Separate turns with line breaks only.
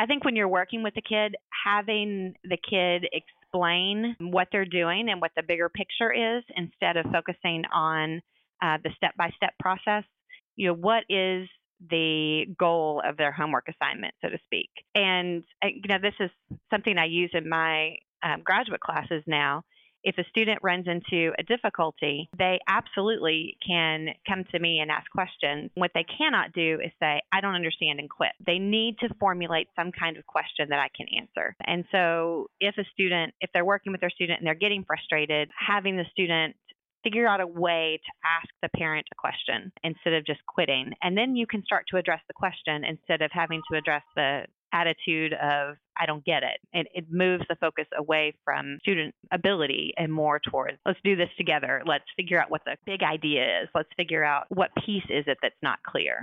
I think when you're working with the kid, having the kid explain what they're doing and what the bigger picture is instead of focusing on uh, the step by step process. You know, what is the goal of their homework assignment, so to speak? And, uh, you know, this is something I use in my um, graduate classes now if a student runs into a difficulty, they absolutely can come to me and ask questions. What they cannot do is say, I don't understand and quit. They need to formulate some kind of question that I can answer. And so if a student, if they're working with their student and they're getting frustrated, having the student figure out a way to ask the parent a question instead of just quitting. And then you can start to address the question instead of having to address the attitude of I don't get it. it. It moves the focus away from student ability and more towards let's do this together. Let's figure out what the big idea is. Let's figure out what piece is it that's not clear.